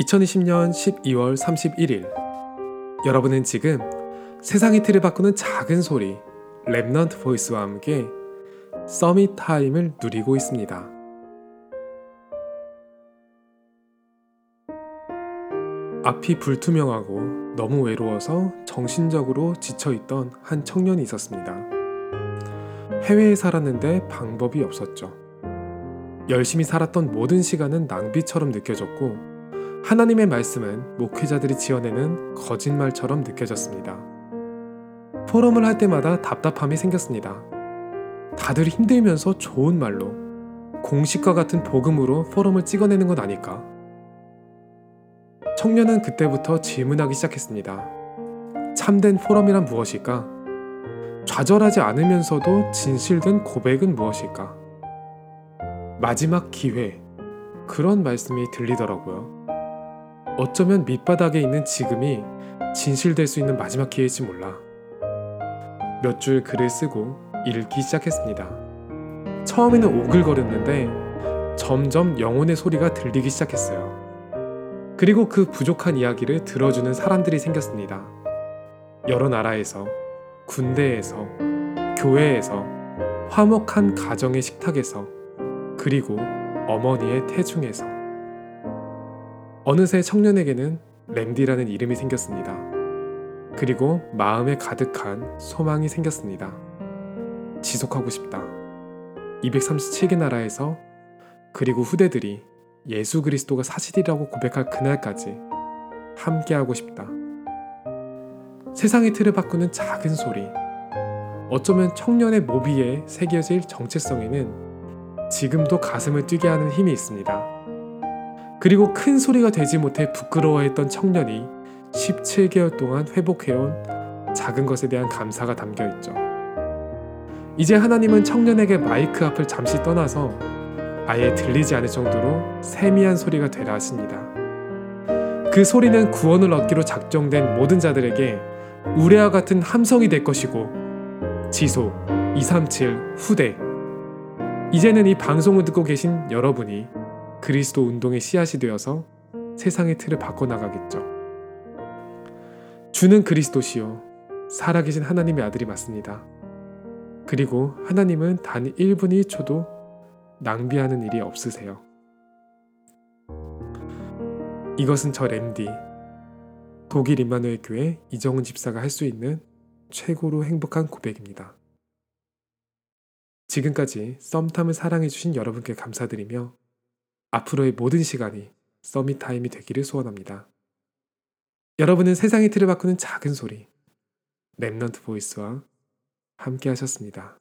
2020년 12월 31일 여러분은 지금 세상의 틀을 바꾸는 작은 소리 Remnant Voice와 함께 Summit Time을 누리고 있습니다. 앞이 불투명하고 너무 외로워서 정신적으로 지쳐있던 한 청년이 있었습니다. 해외에 살았는데 방법이 없었죠. 열심히 살았던 모든 시간은 낭비처럼 느껴졌고 하나님의 말씀은 목회자들이 지어내는 거짓말처럼 느껴졌습니다. 포럼을 할 때마다 답답함이 생겼습니다. 다들 힘들면서 좋은 말로 공식과 같은 복음으로 포럼을 찍어내는 건 아닐까? 청년은 그때부터 질문하기 시작했습니다. 참된 포럼이란 무엇일까? 좌절하지 않으면서도 진실된 고백은 무엇일까? 마지막 기회. 그런 말씀이 들리더라고요. 어쩌면 밑바닥에 있는 지금이 진실될 수 있는 마지막 기회일지 몰라. 몇 줄 글을 쓰고 읽기 시작했습니다. 처음에는 오글거렸는데 점점 영혼의 소리가 들리기 시작했어요. 그리고 그 부족한 이야기를 들어주는 사람들이 생겼습니다. 여러 나라에서, 군대에서, 교회에서, 화목한 가정의 식탁에서, 그리고 어머니의 태중에서. 어느새 청년에게는 램디라는 이름이 생겼습니다. 그리고 마음에 가득한 소망이 생겼습니다. 지속하고 싶다. 237개 나라에서 그리고 후대들이 예수 그리스도가 사실이라고 고백할 그날까지 함께하고 싶다. 세상의 틀을 바꾸는 작은 소리. 어쩌면 청년의 모비에 새겨질 정체성에는 지금도 가슴을 뛰게 하는 힘이 있습니다. 그리고 큰 소리가 되지 못해 부끄러워했던 청년이 17개월 동안 회복해온 작은 것에 대한 감사가 담겨 있죠. 이제 하나님은 청년에게 마이크 앞을 잠시 떠나서 아예 들리지 않을 정도로 세미한 소리가 되라 하십니다. 그 소리는 구원을 얻기로 작정된 모든 자들에게 우레와 같은 함성이 될 것이고 지소 237 후대 이제는 이 방송을 듣고 계신 여러분이 그리스도 운동의 씨앗이 되어서 세상의 틀을 바꿔나가겠죠. 주는 그리스도시요. 살아계신 하나님의 아들이 맞습니다. 그리고 하나님은 단 1분 1초도 낭비하는 일이 없으세요. 이것은 저 램디, 독일 임마누엘 교회 이정은 집사가 할 수 있는 최고로 행복한 고백입니다. 지금까지 썸탐을 사랑해주신 여러분께 감사드리며 앞으로의 모든 시간이 Summit Time이 되기를 소원합니다. 여러분은 세상의 틀을 바꾸는 작은 소리, Remnant Voice와 함께 하셨습니다.